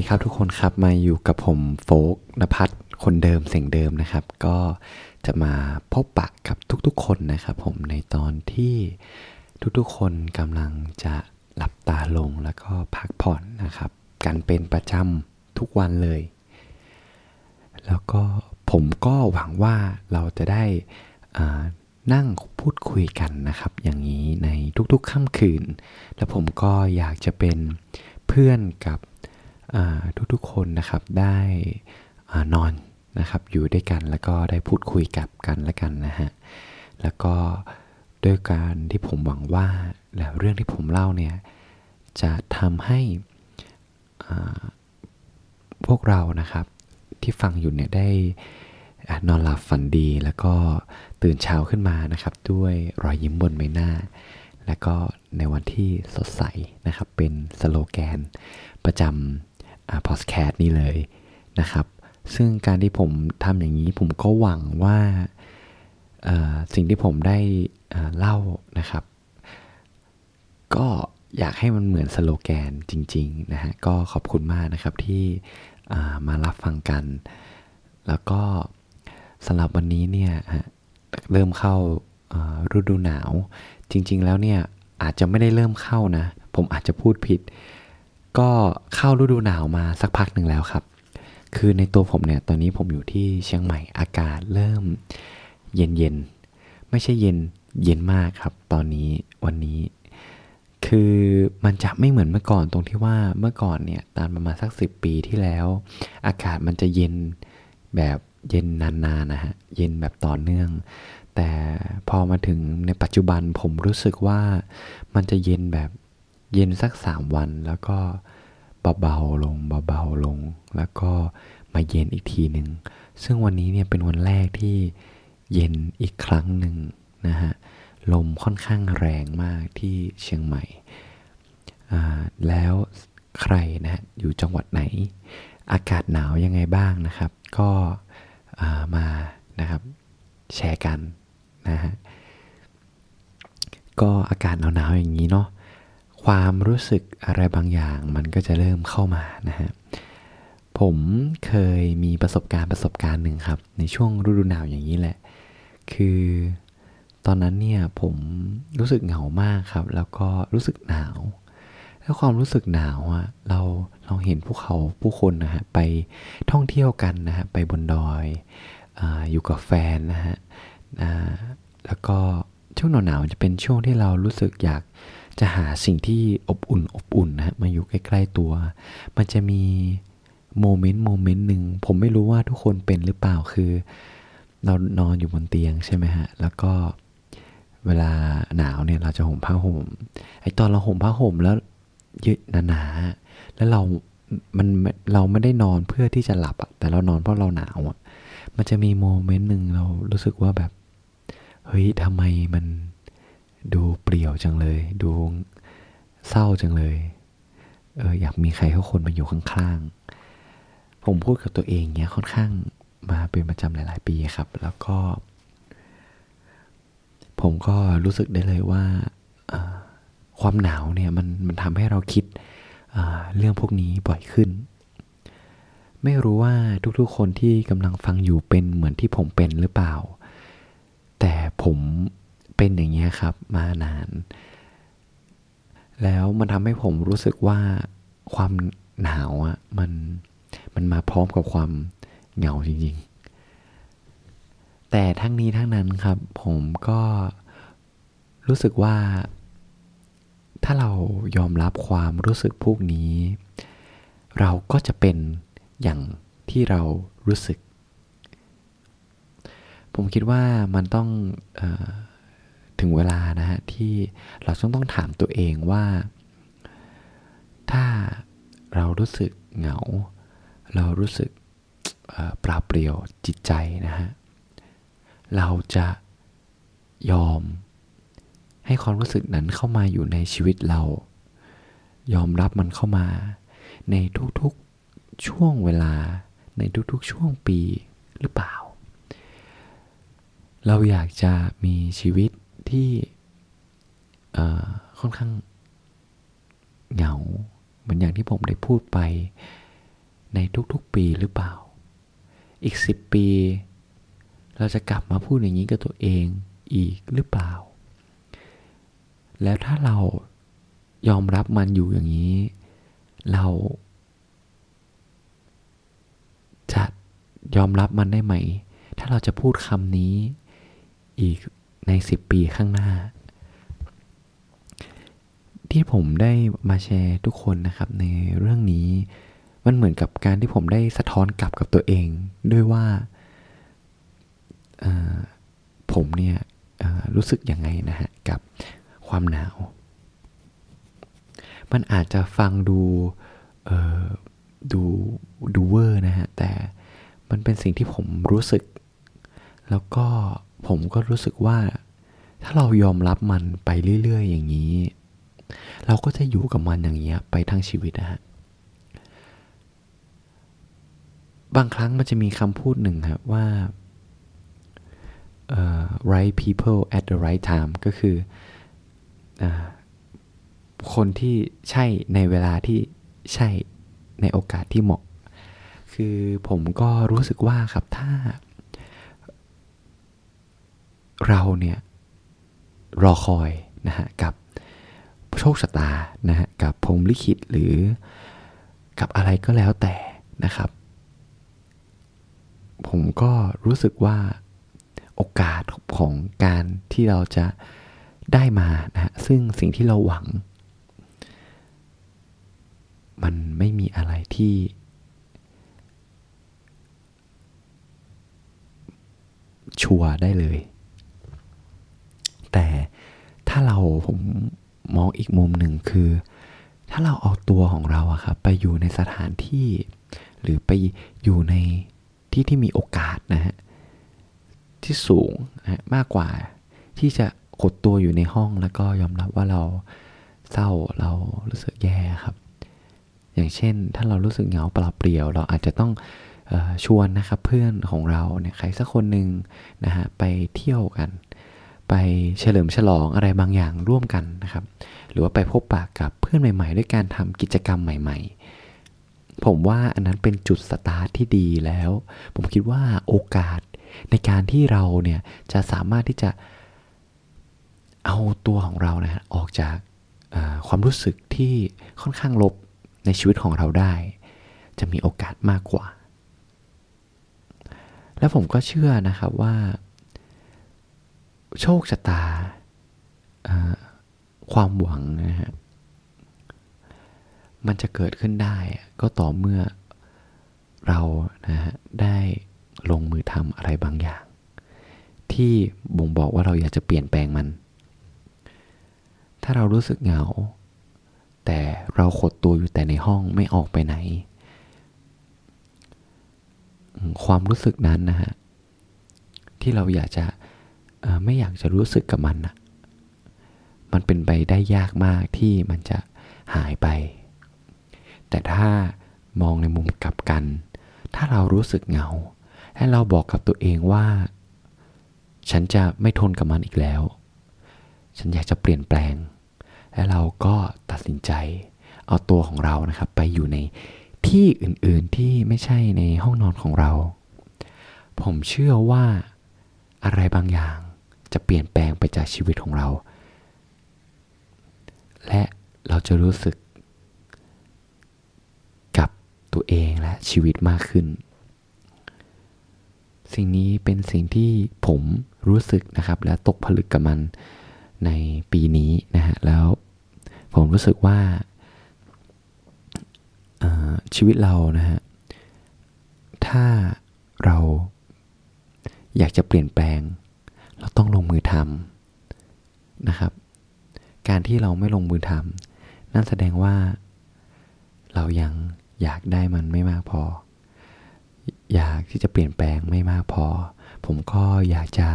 ดีครับทุกคนครับมาอยู่กับผมโฟกนภัทรคนเดิมเสียงเดิมนะครับ ก็จะมาพบปะกับทุกๆ คนนะครับ ผมในตอนที่ทุกๆ คนกำลังจะหลับตาลงแล้วก็พักผ่อนนะครับ กันเป็นประจำทุกวันเลย แล้วก็ผมก็หวังว่าเราจะได้นั่งพูดคุยกันนะครับ อย่างนี้ในทุกๆค่ำคืน แล้วผมก็อยากจะเป็นเพื่อนกับ ทุกๆคนนะครับได้นอนนะครับอยู่ด้วยกันแล้วก็ได้พูดคุยกับกันและกันนะฮะแล้วก็ด้วยการที่ผมหวังว่าแล้วเรื่องที่ผมเล่าเนี่ยจะทำให้พวกเรานะครับที่ฟังอยู่เนี่ยได้นอนหลับฝันดีแล้วก็ตื่นเช้าขึ้นมานะครับ ด้วยรอยยิ้มบนใบหน้า แล้วก็ในวันที่สดใสนะครับเป็นสโลแกนประจำ พอสแคสนี้เลยนะครับ ซึ่งการที่ผมทำอย่างนี้ผมก็หวังว่าสิ่งที่ผมได้เล่านะครับ ก็อยากให้มันเหมือนสโลแกนจริงๆนะฮะก็ขอบคุณมากนะครับที่มารับฟังกัน แล้วก็สำหรับวันนี้เนี่ยเริ่มเข้าฤดูหนาว จริง ๆ แล้วเนี่ยอาจจะไม่ได้เริ่มเข้านะ ผมอาจจะพูดผิด ก็เข้าฤดูหนาวมาสักพักหนึ่งแล้วครับ คือในตัวผมเนี่ยตอนนี้ผมอยู่ที่เชียงใหม่อากาศเริ่มเย็นเย็นๆไม่ใช่เย็นเย็นมากครับ ตอนนี้วันนี้ คือมันจะไม่เหมือนเมื่อก่อนตรงที่ว่าเมื่อก่อนเนี่ยตามประมาณสักสิบปีที่แล้ว อากาศมันจะเย็นแบบเย็นนานๆนะฮะเย็นแบบต่อเนื่อง แต่พอมาถึงในปัจจุบันผมรู้สึกว่ามันจะเย็นแบบ เย็นสักสามวันแล้วก็เบาๆลงเบาๆลง แล้วก็มาเย็นอีกทีหนึ่งซึ่งวันนี้เนี่ยเป็นวันแรกที่เย็นอีกครั้งหนึ่งนะฮะลมค่อนข้างแรงมากที่เชียงใหม่ แล้วใครนะอยู่จังหวัดไหน อากาศหนาวยังไงบ้างนะครับ ก็ามานะครับแชร์กันนะฮะก็อากาศหนาวๆอย่างนี้เนาะ ความรู้สึกอะไรบางอย่างมันก็จะเริ่มเข้ามานะฮะผมเคยมีประสบการณ์ประสบการณ์หนึ่งครับ ในช่วงฤดูหนาวอย่างนี้แหละ คือตอนนั้นเนี่ยผมรู้สึกเหงามากครับ แล้วก็รู้สึกหนาวแล้วความรู้สึกหนาวอะเราเราเห็นภูเขาผู้คนนะฮะไปท่องเที่ยวกันนะฮะไปบนดอยออยู่กับแฟนนะฮะแล้วก็ช่วงหนาวๆจะเป็นช่วงที่เรารู้สึกอยาก จะหาสิ่งที่อบอุ่นอบอุ่นนะฮะมาอยู่ใกล้ๆตัว มันจะมีโมเมนต์โมเมนต์หนึ่งผมไม่รู้ว่าทุกคนเป็นหรือเปล่าคือ เรานอนอยู่บนเตียงใช่ไหมฮะ แล้วก็เวลาหนาวเนี่ยเราจะห่มผ้าห่ม ไอตอนเราห่มผ้าห่มแล้วยืดหนาๆแล้วเรามันเราไม่ได้นอนเพื่อที่จะหลับอะแต่เรานอนเพราะเราหนาวอะมันจะมีโมเมนต์หนึ่งเรารู้สึกว่าแบบ เฮ้ยทำไมมัน ดูเปลี่ยวจังเลย ดูเศร้าจังเลย เอออยากมีใครเขาคนมาอยู่ข้างๆ ผมพูดกับตัวเองเนี้ยค่อนข้างมาเป็นประจำหลาย ๆ ปีครับ แล้วก็ ผมก็รู้สึกได้เลยว่าความหนาวเนี่ยมันมันทำให้เราคิดเรื่องพวกนี้บ่อยขึ้น ไม่รู้ว่าทุกๆคนที่กำลังฟังอยู่เป็นเหมือนที่ผมเป็นหรือเปล่า แต่ผม เป็นอย่างเงี้ยครับมานาน แล้วมันทำให้ผมรู้สึกว่าความหนาวอะ่ะมันมันมาพร้อมกับความเหงาจริงๆ แต่ทั้งนี้ทั้งนั้นครับ ผมก็รู้สึกว่า ถ้าเรายอมรับความรู้สึกพวกนี้ เราก็จะเป็นอย่างที่เรารู้สึก ผมคิดว่ามันต้องอ ถึงเวลานะฮะที่เราต้องต้องถามตัวเองว่า ถ้าเรารู้สึกเหงา เรารู้สึกปราเปรี่ยวจิตใจนะฮะเราจะยอมให้ความรู้สึกนั้นเข้ามาอยู่ในชีวิตเรา ยอมรับมันเข้ามา ในทุกๆช่วงเวลา ในทุกๆช่วงปีหรือเปล่า เราอยากจะมีชีวิต ที่ค่อนข้างเหงา เหมือนอย่างที่ผมได้พูดไปในทุกๆปีหรือเปล่า อีกสิบปี เราจะกลับมาพูดอย่างนี้กับตัวเองอีกหรือเปล่า แล้วถ้าเรายอมรับมันอยู่อย่างนี้ เราจะยอมรับมันได้ไหม ถ้าเราจะพูดคำนี้อีก ในสิบปีข้างหน้า ที่ผมได้มาแชร์ทุกคนนะครับในเรื่องนี้ มันเหมือนกับการที่ผมได้สะท้อนกลับกับตัวเอง ด้วยว่าผมเนี่ยรู้สึกยังไงนะฮะกับความหนาว มันอาจจะฟังดูดูดูเวอร์นะฮะ แต่มันเป็นสิ่งที่ผมรู้สึก แล้วก็ผมก็รู้สึกว่าาเรายอมรับมันไปเรื่อยๆ อย่างนี้ เราก็จะอยู่กับมันอย่างเงี้ยไปทั้งชีวิตนะฮะบางครั้งมันจะมีคำพูดหนึ่งครับว่า uh, right people at the right time ก็คืออคนที่ใช่ในเวลาที่ใช่ในโอกาสที่เหมาะ คือผมก็รู้สึกว่าครับถ้า เราเนี่ย รอคอยนะฮะกับโชคชะตานะฮะกับพรมลิขิตหรือกับอะไรก็แล้วแต่นะครับ ผมก็รู้สึกว่าโอกาสของการที่เราจะได้มานะฮะซึ่งสิ่งที่เราหวัง มันไม่มีอะไรที่ ชัวร์ได้เลย แต่ถ้าเราผมมองอีกมุมหนึ่งคือ ถ้าเราเอาตัวของเราอะครับไปอยู่ในสถานที่ หรือไปอยู่ในที่ที่มีโอกาสนะฮะที่สูงนะมากกว่าที่จะกดตัวอยู่ในห้องแล้วก็ยอมรับว่าเราเศร้าเรารู้สึกแย่ครับ อย่างเช่น ถ้าเรารู้สึกเหงาเปล่าเปลี่ยว เราอาจจะต้องออชวนนะครับเพื่อนของเราเนี่ยใครสักคนหนึ่งนะฮะไปเที่ยวกัน ไปเฉลิมฉลองอะไรบางอย่างร่วมกันนะครับ หรือว่าไปพบปะกับเพื่อนใหม่ ๆ ด้วยการทำกิจกรรมใหม่ ๆ ผมว่าอันนั้นเป็นจุดสตาร์ทที่ดีแล้ว ผมคิดว่าโอกาสในการที่เราเนี่ยจะสามารถที่จะเอาตัวของเรานะออกจากความรู้สึกที่ค่อนข้างลบในชีวิตของเราได้ จะมีโอกาสมากกว่า และผมก็เชื่อนะครับว่า โชคชะตา ความหวังนะฮะมันจะเกิดขึ้นได้ก็ต่อเมื่อเรานะฮะได้ลงมือทำอะไรบางอย่าง ที่บ่งบอกว่าเราอยากจะเปลี่ยนแปลงมัน ถ้าเรารู้สึกเหงา แต่เราขดตัวอยู่แต่ในห้องไม่ออกไปไหน ความรู้สึกนั้นนะฮะที่เราอยากจะ ไม่อยากจะรู้สึกกับมันนะมันเป็นไปได้ยากมากที่มันจะหายไป แต่ถ้ามองในมุมกลับกัน ถ้าเรารู้สึกเหงาให้เราบอกกับตัวเองว่า ฉันจะไม่ทนกับมันอีกแล้ว ฉันอยากจะเปลี่ยนแปลง และเราก็ตัดสินใจ เอาตัวของเรานะครับ ไปอยู่ในที่อื่นๆที่ไม่ใช่ในห้องนอนของเรา ผมเชื่อว่าอะไรบางอย่าง จะเปลี่ยนแปลงไปจากชีวิตของเรา และเราจะรู้สึกกับตัวเองและชีวิตมากขึ้น สิ่งนี้เป็นสิ่งที่ผมรู้สึกนะครับ และตกผลึกกับมันในปีนี้นะฮะแล้วผมรู้สึกว่าชีวิตเรานะฮะ ถ้าเราอยากจะเปลี่ยนแปลง เราต้องลงมือทำนะครับ การที่เราไม่ลงมือทำนั่นแสดงว่า เรายังอยากได้มันไม่มากพอ อยากที่จะเปลี่ยนแปลงไม่มากพอ ผมก็อยากจะ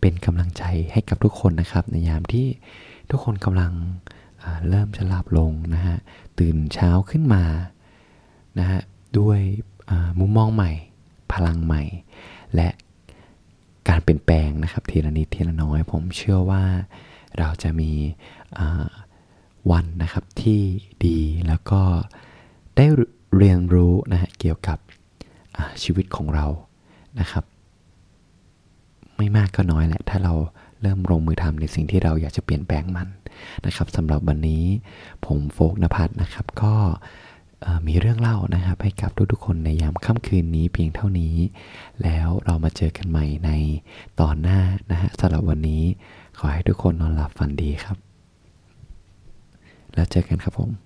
เป็นกำลังใจให้กับทุกคนนะครับ ในยามที่ทุกคนกำลังเริ่มจะหลับลงนะฮะตื่นเช้าขึ้นมานะฮะด้วยมุมมองใหม่ พลังใหม่ และ เปลี่ยนแปลงนะครับทีละนิดทีละน้อย ผมเชื่อว่าเราจะมีวันนะครับที่ดีแล้วก็ได้เรียนรู้นะฮะเกี่ยวกับชีวิตของเรานะครับ ไม่มากก็น้อยแหละถ้าเราเริ่มลงมือทำในสิ่งที่เราอยากจะเปลี่ยนแปลงมันนะครับสำหรับวันนี้ผมโฟกนภัทรนะครับ ก็ มีเรื่องเล่านะครับให้กับทุกๆคนในยามค่ำคืนนี้เพียงเท่านี้ แล้วเรามาเจอกันใหม่ในตอนหน้านะฮะสำหรับวันนี้ขอให้ทุกคนนอนหลับฝันดีครับ แล้วเจอกันครับผม